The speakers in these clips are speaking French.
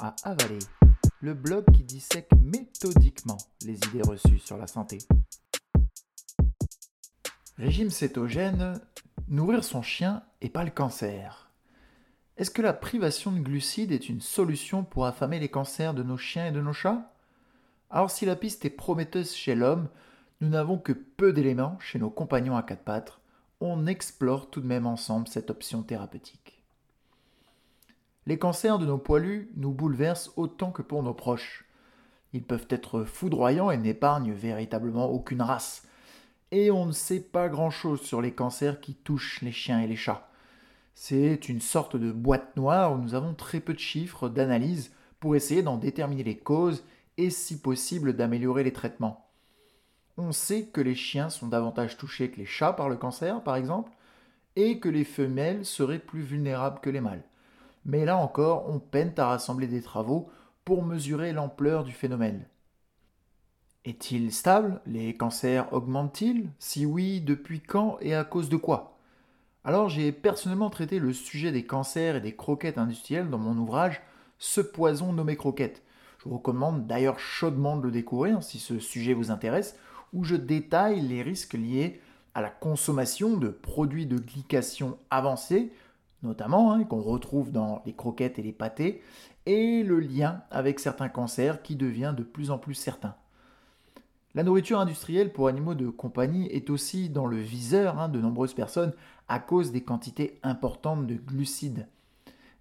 à avaler, le blog qui dissèque méthodiquement les idées reçues sur la santé. Régime cétogène, nourrir son chien et pas le cancer. Est-ce que la privation de glucides est une solution pour affamer les cancers de nos chiens et de nos chats? Alors si la piste est prometteuse chez l'homme, nous n'avons que peu d'éléments chez nos compagnons à quatre pattes. On explore tout de même ensemble cette option thérapeutique. Les cancers de nos poilus nous bouleversent autant que pour nos proches. Ils peuvent être foudroyants et n'épargnent véritablement aucune race. Et on ne sait pas grand-chose sur les cancers qui touchent les chiens et les chats. C'est une sorte de boîte noire où nous avons très peu de chiffres d'analyse pour essayer d'en déterminer les causes et si possible d'améliorer les traitements. On sait que les chiens sont davantage touchés que les chats par le cancer, par exemple, et que les femelles seraient plus vulnérables que les mâles. Mais là encore, on peine à rassembler des travaux pour mesurer l'ampleur du phénomène. Est-il stable? Les cancers augmentent-ils? Si oui, depuis quand et à cause de quoi? Alors j'ai personnellement traité le sujet des cancers et des croquettes industrielles dans mon ouvrage Ce poison nommé croquette. Je vous recommande d'ailleurs chaudement de le découvrir si ce sujet vous intéresse où je détaille les risques liés à la consommation de produits de glycation avancés, notamment hein, qu'on retrouve dans les croquettes et les pâtés, et le lien avec certains cancers qui devient de plus en plus certain. La nourriture industrielle pour animaux de compagnie est aussi dans le viseur hein, de nombreuses personnes à cause des quantités importantes de glucides.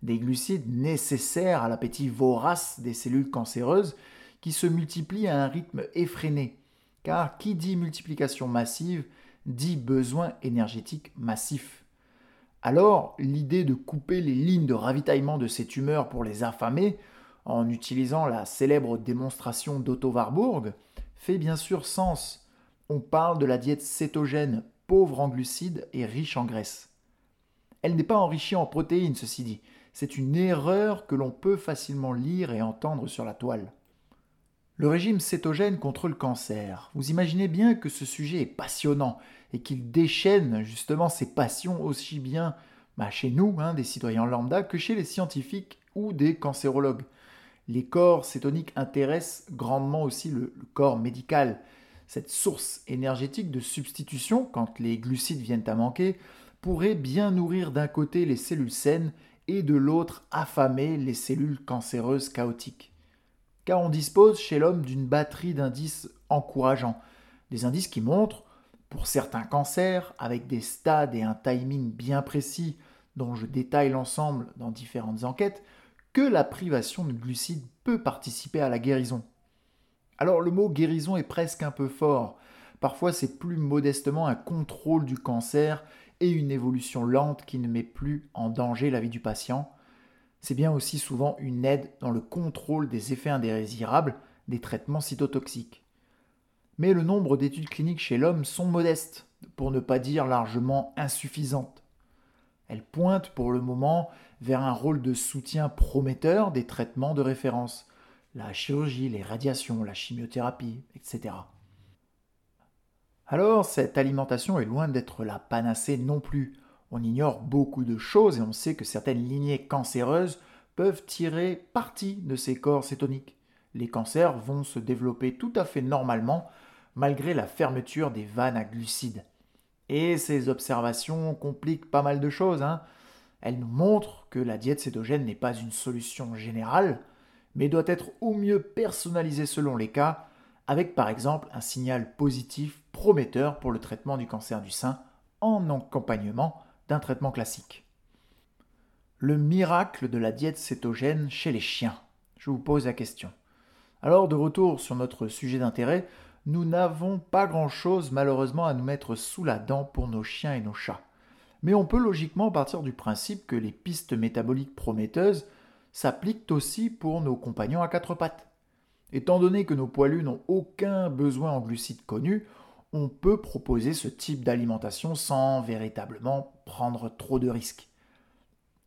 Des glucides nécessaires à l'appétit vorace des cellules cancéreuses qui se multiplient à un rythme effréné car qui dit multiplication massive dit besoin énergétique massif. Alors, l'idée de couper les lignes de ravitaillement de ces tumeurs pour les affamer, en utilisant la célèbre démonstration d'Otto Warburg, fait bien sûr sens. On parle de la diète cétogène, pauvre en glucides et riche en graisse. Elle n'est pas enrichie en protéines, ceci dit. C'est une erreur que l'on peut facilement lire et entendre sur la toile. Le régime cétogène contre le cancer. Vous imaginez bien que ce sujet est passionnant et qu'il déchaîne justement ses passions aussi bien bah, chez nous, hein, des citoyens lambda, que chez les scientifiques ou des cancérologues. Les corps cétoniques intéressent grandement aussi le, le corps médical. Cette source énergétique de substitution, quand les glucides viennent à manquer, pourrait bien nourrir d'un côté les cellules saines et de l'autre affamer les cellules cancéreuses chaotiques car on dispose chez l'homme d'une batterie d'indices encourageants, des indices qui montrent, pour certains cancers, avec des stades et un timing bien précis dont je détaille l'ensemble dans différentes enquêtes, que la privation de glucides peut participer à la guérison. Alors le mot guérison est presque un peu fort, parfois c'est plus modestement un contrôle du cancer et une évolution lente qui ne met plus en danger la vie du patient, c'est bien aussi souvent une aide dans le contrôle des effets indésirables des traitements cytotoxiques. Mais le nombre d'études cliniques chez l'homme sont modestes, pour ne pas dire largement insuffisantes. Elles pointent pour le moment vers un rôle de soutien prometteur des traitements de référence, la chirurgie, les radiations, la chimiothérapie, etc. Alors, cette alimentation est loin d'être la panacée non plus. On ignore beaucoup de choses et on sait que certaines lignées cancéreuses peuvent tirer parti de ces corps cétoniques. Les cancers vont se développer tout à fait normalement malgré la fermeture des vannes à glucides. Et ces observations compliquent pas mal de choses. Hein. Elles nous montrent que la diète cétogène n'est pas une solution générale, mais doit être au mieux personnalisée selon les cas, avec par exemple un signal positif prometteur pour le traitement du cancer du sein en accompagnement d'un traitement classique. Le miracle de la diète cétogène chez les chiens. Je vous pose la question. Alors, de retour sur notre sujet d'intérêt, nous n'avons pas grand-chose malheureusement à nous mettre sous la dent pour nos chiens et nos chats. Mais on peut logiquement partir du principe que les pistes métaboliques prometteuses s'appliquent aussi pour nos compagnons à quatre pattes. Étant donné que nos poilus n'ont aucun besoin en glucides connus, on peut proposer ce type d'alimentation sans véritablement prendre trop de risques.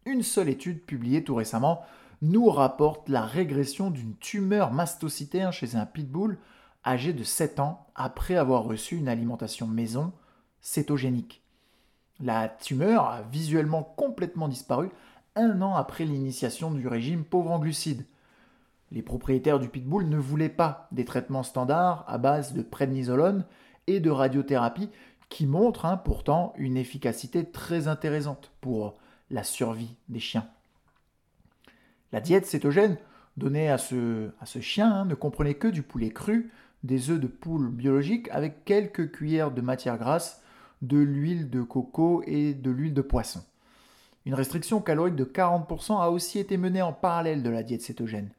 Une seule étude publiée tout récemment nous rapporte la régression d'une tumeur mastocytaire chez un pitbull âgé de 7 ans après avoir reçu une alimentation maison cétogénique. La tumeur a visuellement complètement disparu un an après l'initiation du régime pauvre en glucides. Les propriétaires du pitbull ne voulaient pas des traitements standards à base de prednisolone et de radiothérapie qui montrent hein, pourtant une efficacité très intéressante pour la survie des chiens. La diète cétogène donnée à ce, chien hein, ne comprenait que du poulet cru, des œufs de poule biologiques avec quelques cuillères de matière grasse, de l'huile de coco et de l'huile de poisson. Une restriction calorique de 40% a aussi été menée en parallèle de la diète cétogène.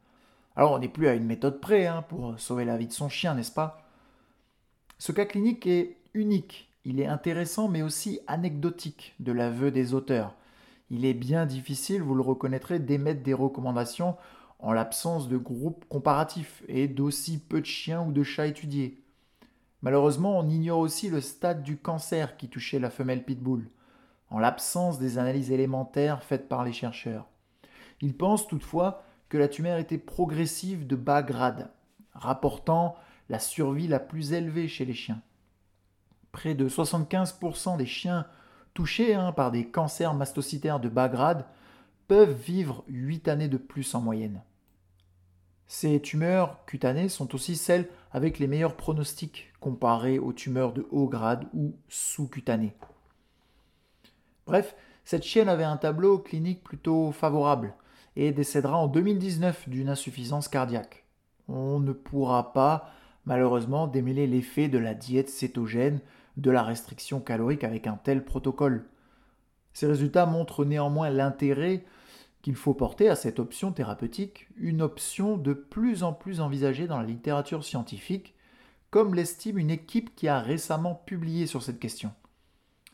Alors on n'est plus à une méthode près hein, pour sauver la vie de son chien, n'est-ce pas? Ce cas clinique est unique, il est intéressant mais aussi anecdotique de l'aveu des auteurs. Il est bien difficile, vous le reconnaîtrez, d'émettre des recommandations en l'absence de groupes comparatifs et d'aussi peu de chiens ou de chats étudiés. Malheureusement, on ignore aussi le stade du cancer qui touchait la femelle pitbull, en l'absence des analyses élémentaires faites par les chercheurs. Ils pensent toutefois que la tumeur était progressive de bas grade, rapportant la survie la plus élevée chez les chiens. Près de 75% des chiens touchés hein, par des cancers mastocytaires de bas grade peuvent vivre 8 années de plus en moyenne. Ces tumeurs cutanées sont aussi celles avec les meilleurs pronostics comparées aux tumeurs de haut grade ou sous-cutanées. Bref, cette chienne avait un tableau clinique plutôt favorable et décédera en 2019 d'une insuffisance cardiaque. On ne pourra pas, malheureusement, démêler l'effet de la diète cétogène, de la restriction calorique avec un tel protocole. Ces résultats montrent néanmoins l'intérêt qu'il faut porter à cette option thérapeutique, une option de plus en plus envisagée dans la littérature scientifique, comme l'estime une équipe qui a récemment publié sur cette question.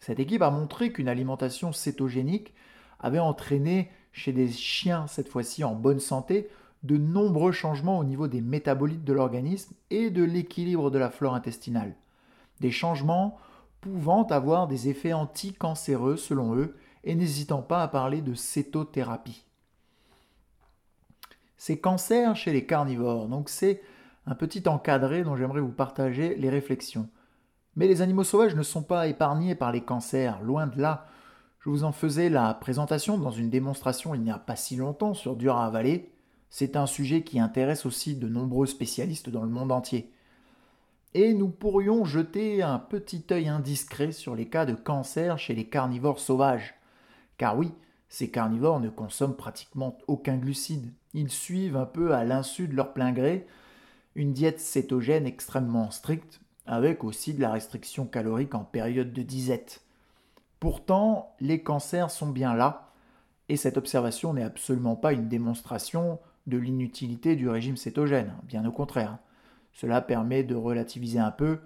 Cette équipe a montré qu'une alimentation cétogénique avait entraîné chez des chiens, cette fois-ci en bonne santé, de nombreux changements au niveau des métabolites de l'organisme et de l'équilibre de la flore intestinale. Des changements pouvant avoir des effets anticancéreux selon eux et n'hésitant pas à parler de cétothérapie. Ces cancers chez les carnivores, donc c'est un petit encadré dont j'aimerais vous partager les réflexions. Mais les animaux sauvages ne sont pas épargnés par les cancers, loin de là. Je vous en faisais la présentation dans une démonstration il n'y a pas si longtemps sur dur à. C'est un sujet qui intéresse aussi de nombreux spécialistes dans le monde entier. Et nous pourrions jeter un petit œil indiscret sur les cas de cancer chez les carnivores sauvages. Car oui, ces carnivores ne consomment pratiquement aucun glucide. Ils suivent un peu à l'insu de leur plein gré une diète cétogène extrêmement stricte, avec aussi de la restriction calorique en période de disette. Pourtant, les cancers sont bien là, et cette observation n'est absolument pas une démonstration de l'inutilité du régime cétogène, bien au contraire. Cela permet de relativiser un peu,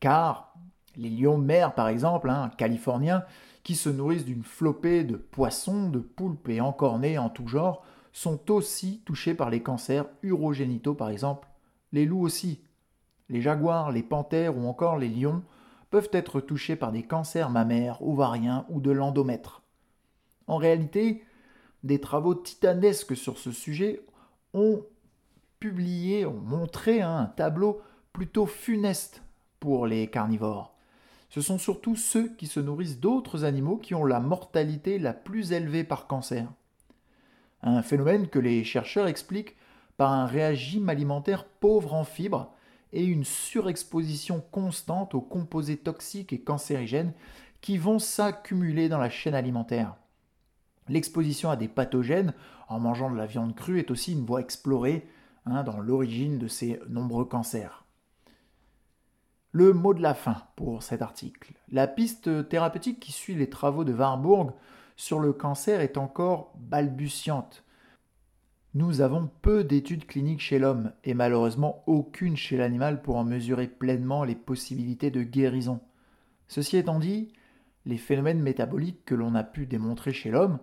car les lions mères, par exemple, hein, californiens, qui se nourrissent d'une flopée de poissons, de poulpes et encornés en tout genre, sont aussi touchés par les cancers urogénitaux, par exemple. Les loups aussi. Les jaguars, les panthères ou encore les lions peuvent être touchés par des cancers mammaires, ovariens ou de l'endomètre. En réalité, des travaux titanesques sur ce sujet ont publié, ont montré hein, un tableau plutôt funeste pour les carnivores. Ce sont surtout ceux qui se nourrissent d'autres animaux qui ont la mortalité la plus élevée par cancer. Un phénomène que les chercheurs expliquent par un régime alimentaire pauvre en fibres et une surexposition constante aux composés toxiques et cancérigènes qui vont s'accumuler dans la chaîne alimentaire. L'exposition à des pathogènes en mangeant de la viande crue est aussi une voie explorée hein, dans l'origine de ces nombreux cancers. Le mot de la fin pour cet article. La piste thérapeutique qui suit les travaux de Warburg sur le cancer est encore balbutiante. Nous avons peu d'études cliniques chez l'homme et malheureusement aucune chez l'animal pour en mesurer pleinement les possibilités de guérison. Ceci étant dit, les phénomènes métaboliques que l'on a pu démontrer chez l'homme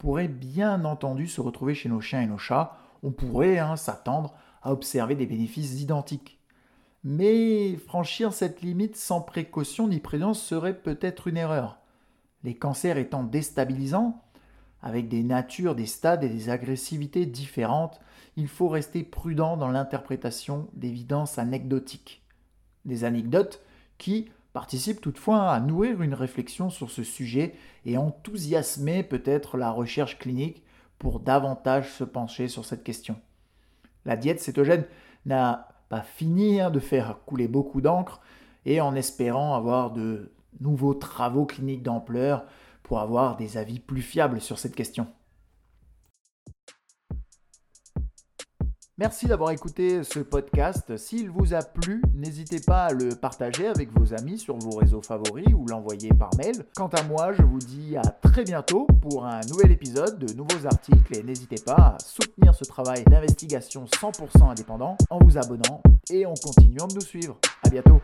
pourraient bien entendu se retrouver chez nos chiens et nos chats. On pourrait hein, s'attendre à observer des bénéfices identiques. Mais franchir cette limite sans précaution ni prudence serait peut-être une erreur. Les cancers étant déstabilisants, avec des natures, des stades et des agressivités différentes, il faut rester prudent dans l'interprétation d'évidences anecdotiques. Des anecdotes qui, participe toutefois à nourrir une réflexion sur ce sujet et enthousiasmer peut-être la recherche clinique pour davantage se pencher sur cette question. La diète cétogène n'a pas fini hein, de faire couler beaucoup d'encre et en espérant avoir de nouveaux travaux cliniques d'ampleur pour avoir des avis plus fiables sur cette question. Merci d'avoir écouté ce podcast. S'il vous a plu, n'hésitez pas à le partager avec vos amis sur vos réseaux favoris ou l'envoyer par mail. Quant à moi, je vous dis à très bientôt pour un nouvel épisode de nouveaux articles et n'hésitez pas à soutenir ce travail d'investigation 100% indépendant en vous abonnant et en continuant de nous suivre. À bientôt.